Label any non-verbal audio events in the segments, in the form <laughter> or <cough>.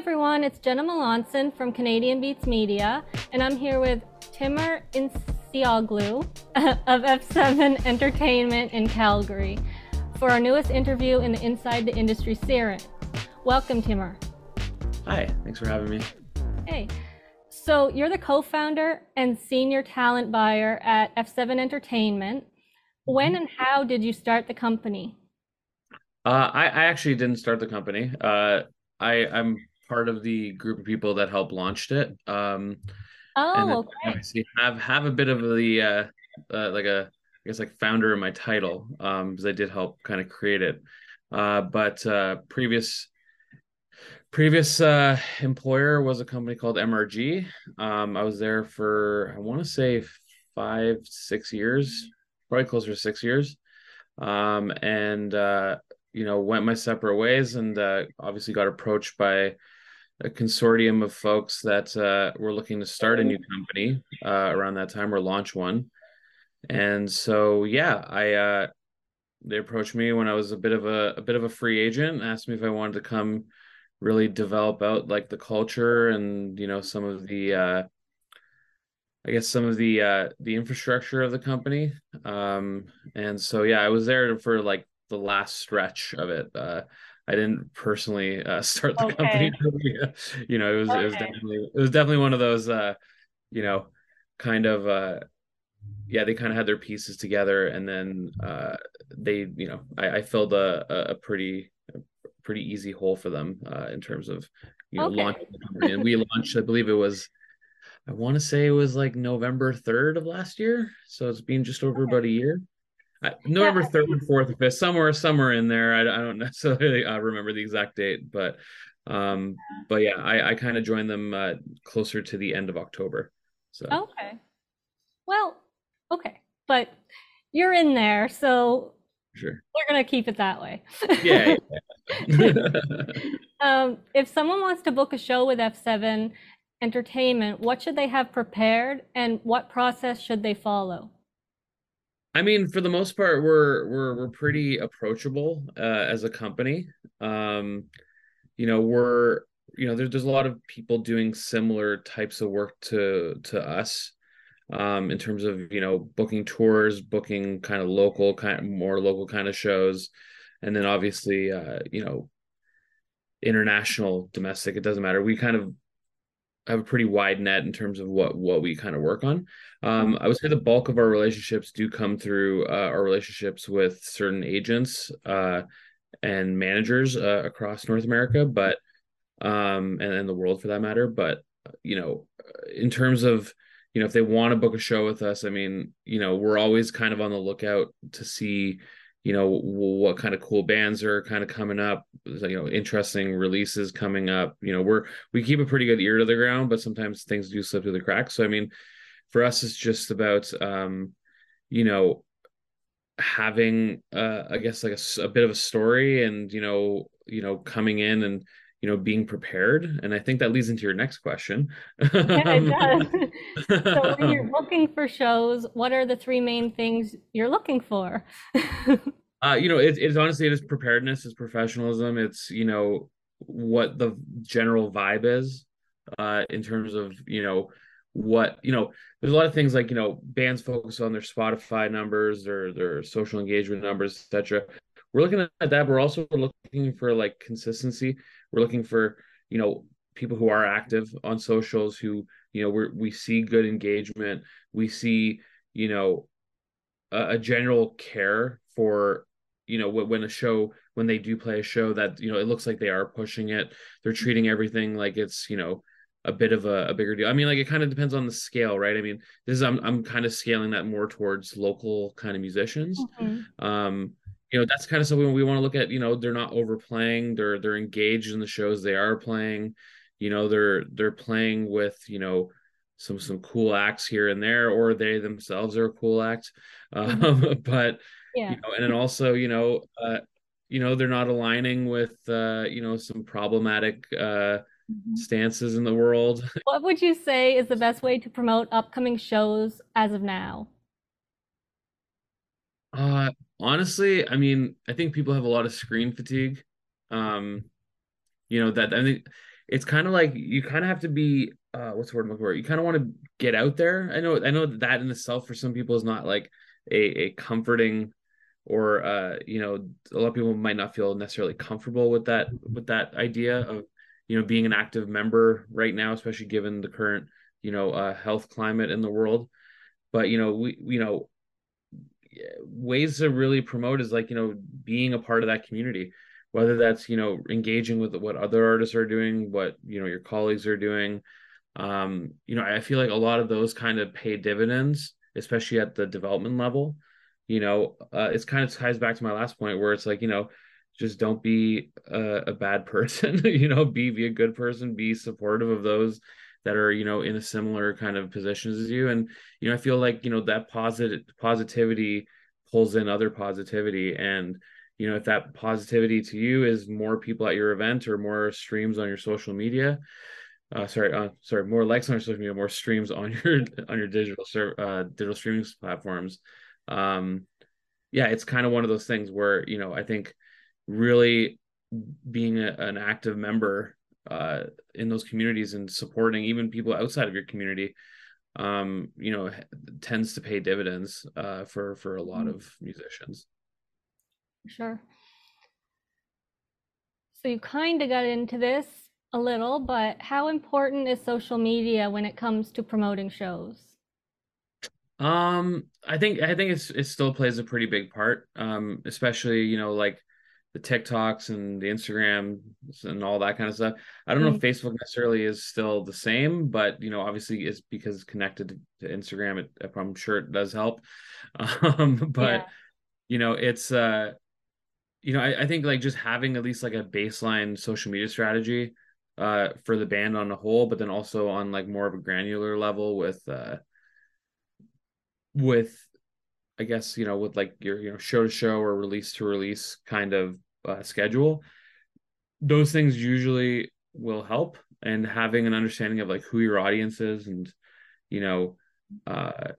everyone, it's Jenna Melanson from Canadian Beats Media, and I'm here with Timur Inceoglu <laughs> of F7 Entertainment in Calgary for our newest interview in the Inside the Industry series. Welcome, Timur. Hi, thanks for having me. Hey. So, you're the co founder and senior talent buyer at F7 Entertainment. When mm-hmm. and how did you start the company? Uh, I, I, actually didn't start the company. Uh, I, I'm part of the group of people that helped launched it. Um, oh, okay. have have a bit of the uh, uh, like a I guess like founder in my title um, because I did help kind of create it. Uh, but uh, previous previous uh, employer was a company called MRG. Um, I was there for I want to say five six years, probably closer to six years. Um, and uh, you know went my separate ways and uh, obviously got approached by a consortium of folks that uh, were looking to start a new company uh, around that time or launch one and so yeah i uh, they approached me when i was a bit of a, a bit of a free agent asked me if i wanted to come really develop out like the culture and you know some of the uh, I guess some of the uh, the infrastructure of the company. Um, and so yeah, I was there for like the last stretch of it. Uh, I didn't personally uh, <laughs> start the okay. company. you know, it was okay. it was definitely it was definitely one of those uh, you know, kind of uh, yeah, they kind of had their pieces together, and then uh, they you know I, I filled a a pretty a pretty easy hole for them uh, in terms of you know okay. launching the company, and we launched I believe it was. I want to say it was like November 3rd of last year. So it's been just over about a year. November third and fourth or fifth, somewhere somewhere in there. I, I don't <laughs> necessarily uh, remember the exact date, but um, but yeah, I, I kind of joined them uh, closer to the end of October. So okay, well, okay, but you're in there, so sure we're gonna keep it that way. yeah. yeah. <laughs> <laughs> um, if someone wants to book a show with F7 Entertainment, what should they have prepared, and what process should they follow? I mean, for the most part, we're we're we're pretty approachable uh, as a company. Um, you know, we're you know, there's there's a lot of people doing similar types of work to to us um, in terms of you know booking tours, booking kind of local kind more local kind of shows, and then obviously uh, you know international, domestic. It doesn't matter. We kind of have a pretty wide net in terms of what what we kind of work on. Um, I would say the bulk of our relationships do come through uh, our relationships with certain agents uh, and managers uh, across North America, but um, and, and the world for that matter. But you know, in terms of you know, if they want to book a show with us, I mean, you know, we're always kind of on the lookout to see you know what kind of cool bands are kind of coming up you know interesting releases coming up you know we're we keep a pretty good ear to the ground but sometimes things do slip through the cracks. So i mean for us it's just about um you know having uh i guess like a, a bit of a story and you know you know coming in and you know being prepared. And i think that leads into your next question. Yeah it does. <laughs> So when you're looking for shows what are the three main things you're looking for? <laughs> Uh you know it, it's honestly it is preparedness it's professionalism it's you know what the general vibe is uh in terms of you know what you know there's a lot of things like you know bands focus on their spotify numbers or their social engagement numbers etc we're looking at that but we're also looking for like consistency we're looking for you know people who are active on socials who you know we we see good engagement. We see you know a, a, general care for you know when a show when they do play a show that you know it looks like they are pushing it. They're treating everything like it's you know a bit of a, a bigger deal. I mean like it kind of depends on the scale right? I mean this is i'm, I'm kind of scaling that more towards local kind of musicians. Mm-hmm. um you know that's kind of something we want to look at you know they're not overplaying they're they're engaged in the shows they are playing you know they're they're playing with you know some some cool acts here and there or they themselves are a cool act mm-hmm. um, <laughs> but yeah. you know and then also you know uh you know they're not aligning with uh you know some problematic uh mm-hmm. stances in the world <laughs> what would you say is the best way to promote upcoming shows as of now uh honestly, I mean, I think people have a lot of screen fatigue. Um, you know that I think it's kind of like you kind of have to be uh what's the word I'm looking for? You kind of want to get out there. I know I know that in itself for some people is not like a a comforting or uh you know a lot of people might not feel necessarily comfortable with that with that idea of you know being an active member right now especially given the current you know uh health climate in the world but you know we you know ways to really promote is like you know being a part of that community whether that's you know engaging with what other artists are doing what you know your colleagues are doing. Um you know i feel like a lot of those kind of pay dividends especially at the development level you know uh it's kind of ties back to my last point where it's like you know just don't be a, a bad <laughs> person you know be be a good person be supportive of those that are you know in a similar kind of positions as you. And you know i feel like you know that positive positivity pulls in other positivity. And you know if that positivity to you is more people at your event or more streams on your social media uh, sorry uh, sorry more likes on your social media more streams on <laughs> your on your digital uh, digital streaming platforms um yeah it's kind of one of those things where you know i think really being a, an active member uh, in those communities and supporting even people outside of your community um you know tends to pay dividends uh for for a lot mm-hmm. of musicians. Sure. So you kind of got into this a little but how important is social media when it comes to promoting shows? Um i think i think it's it still plays a pretty big part um especially you know like the TikToks and the Instagram and all that kind of stuff. I don't know if mm-hmm. Facebook necessarily is still the same, but you know, obviously, it's because it's connected to, Instagram. It, I'm sure it does help. <laughs> Um, but yeah. you know, it's uh, you know, I, I think like just having at least like a baseline social media strategy uh for the band on the whole, but then also on like more of a granular level with uh with I guess you know with like your you know show to show or release to release kind of uh, schedule, those things usually will help. And having an understanding of like who your audience is and you know uh,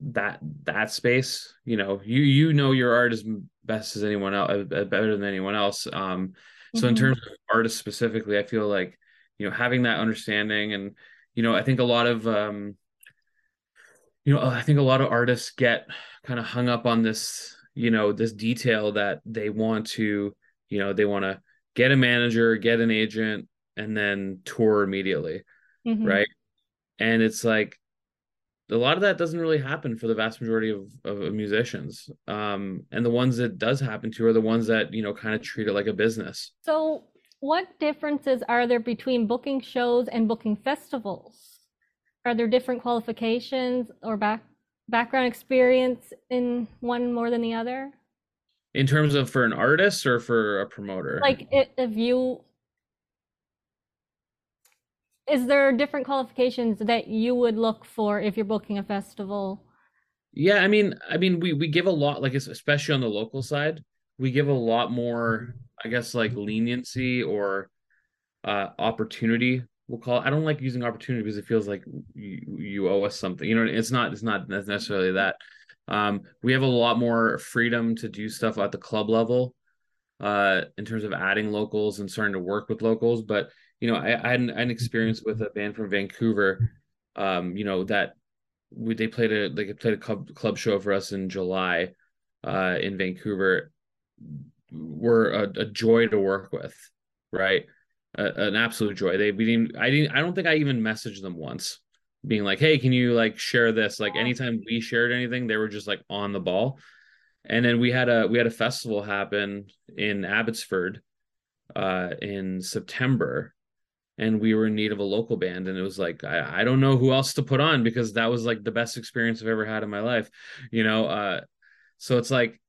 that that space, you know you you know your art as best as anyone else, uh, better than anyone else. Um, so mm-hmm. in terms of artists specifically, I feel like you know having that understanding and you know I think a lot of um, you know I think a lot of artists get kind of hung up on this you know this detail that they want to you know they want to get a manager get an agent and then tour immediately mm-hmm. right? And it's like a lot of that doesn't really happen for the vast majority of, of musicians. Um, and the ones that does happen to are the ones that you know kind of treat it like a business. So what differences are there between booking shows and booking festivals are there different qualifications or back background experience in one more than the other? In terms of for an artist or for a promoter? Like if you is there different qualifications that you would look for if you're booking a festival? Yeah, I mean, I mean, we we give a lot, like especially on the local side, we give a lot more, I guess, like leniency or uh, opportunity we'll call it, I don't like using opportunity because it feels like you, you owe us something. You know, it's not it's not necessarily that. Um, we have a lot more freedom to do stuff at the club level, uh, in terms of adding locals and starting to work with locals. But you know, I, I had an, an experience with a band from Vancouver. Um, you know that we they played a they played a club club show for us in July, uh, in Vancouver. Were a, a joy to work with, right? A, an absolute joy. They we didn't I didn't I don't think I even messaged them once being like, "Hey, can you like share this?" Like anytime we shared anything, they were just like on the ball. And then we had a we had a festival happen in Abbotsford uh in September and we were in need of a local band and it was like I, I don't know who else to put on because that was like the best experience I've ever had in my life you know uh so it's like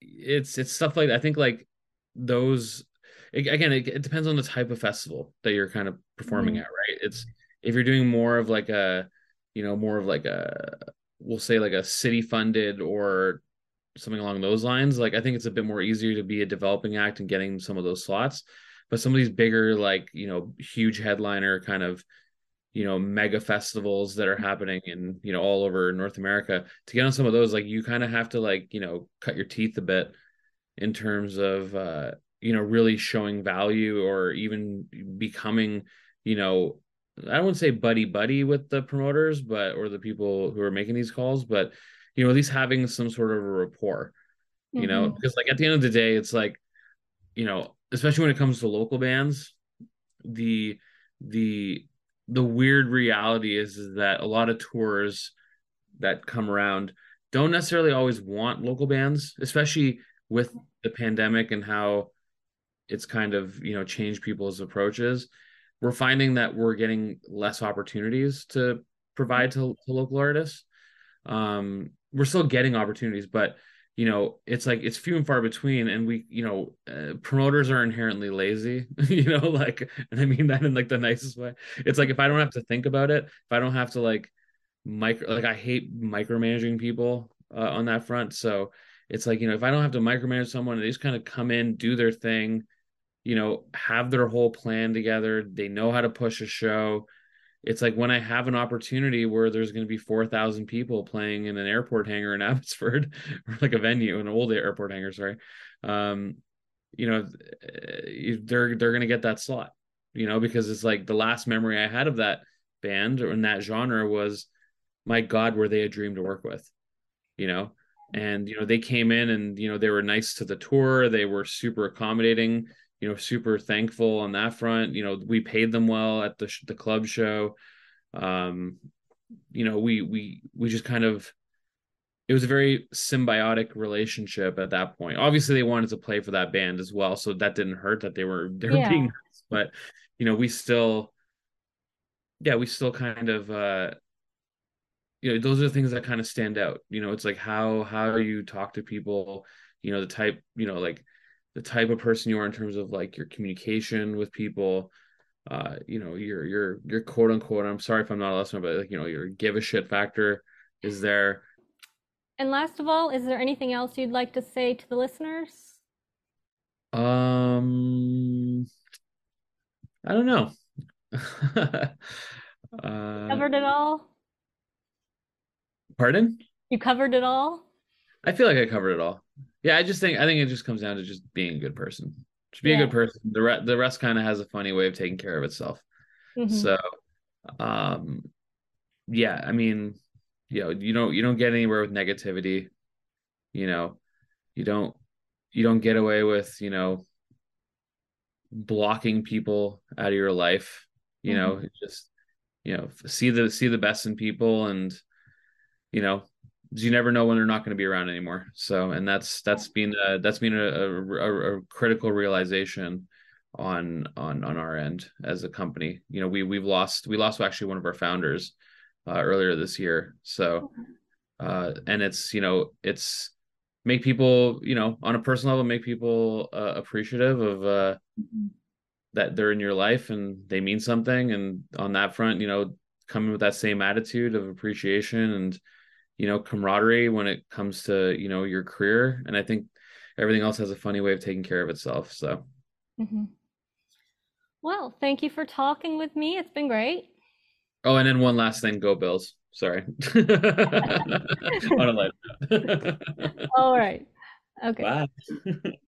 it's it's stuff like I think like those it, again, it, it, depends on the type of festival that you're kind of performing mm-hmm. at, right? It's if you're doing more of like a, you know, more of like a, we'll say like a city funded or something along those lines. Like I think it's a bit more easier to be a developing act and getting some of those slots. But some of these bigger, like you know, huge headliner kind of, you know, mega festivals that are happening in you know all over North America, to get on some of those, like you kind of have to like you know cut your teeth a bit in terms of uh you know, really showing value or even becoming, you know, I don't want to say buddy buddy with the promoters, but or the people who are making these calls, but you know, at least having some sort of a rapport, you know, Mhm. because like at the end of the day, it's like, you know, especially when it comes to local bands, the the the weird reality is, is that a lot of tours that come around don't necessarily always want local bands, especially with the pandemic and how it's kind of you know changed people's approaches. We're finding that we're getting less opportunities to provide to, to local artists. Um, we're still getting opportunities, but you know it's like it's few and far between and we you know uh, promoters are inherently lazy <laughs> you know like and i mean that in like the nicest way it's like if i don't have to think about it if i don't have to like micro like I hate micromanaging people uh, on that front. So it's like, you know, if I don't have to micromanage someone, they just kind of come in, do their thing, you know, have their whole plan together. They know how to push a show. It's like when I have an opportunity where there's going to be 4,000 people playing in an airport hangar in <laughs> Abbotsford or like a venue, an old airport hangar, sorry. Um, you know, they're they're going to get that slot, you know, because it's like the last memory I had of that band or in that genre was my God, were they a dream to work with, you know? And, you know, they came in and, you know, they were nice to the tour. They were super accommodating, you know, super thankful on that front. You know, we paid them well at the, the club show. Um, you know, we, we, we just kind of, it was a very symbiotic relationship at that point. Obviously, they wanted to play for that band as well, so that didn't hurt that they were they were Yeah. being nice. But you know, we still, yeah, we still kind of uh, you know those are the things that kind of stand out you know it's like how how you talk to people you know the type you know like the type of person you are in terms of like your communication with people uh you know your your your quote unquote i'm sorry if i'm not a listener but like you know your give a shit factor is there And last of all, is there anything else you'd like to say to the listeners? um i don't know <laughs> uh Covered it all? pardon You covered it all? I feel like I covered it all. Yeah, I just think I think it just comes down to just being a good person. Just be a good person. The re- the rest kind of has a funny way of taking care of itself. Mhm. So, um, yeah, I mean, you know, you don't you don't get anywhere with negativity. You know, you don't you don't get away with you know blocking people out of your life. You know, Mhm. It's just you know see the see the best in people and you know you never know when they're not going to be around anymore. So and that's that's been a, that's been a, a, a critical realization on on on our end as a company. You know we we've lost we lost actually one of our founders uh, earlier this year. So uh and it's you know it's make people you know on a personal level make people uh, appreciative of uh Mhm. that they're in your life and they mean something. And on that front you know coming with that same attitude of appreciation and you know camaraderie when it comes to you know your career and i think everything else has a funny way of taking care of itself so Mhm. Well, thank you for talking with me. It's been great. oh and then one last thing go bills sorry <laughs> on a light note. <laughs> All right. Okay. Bye. <laughs>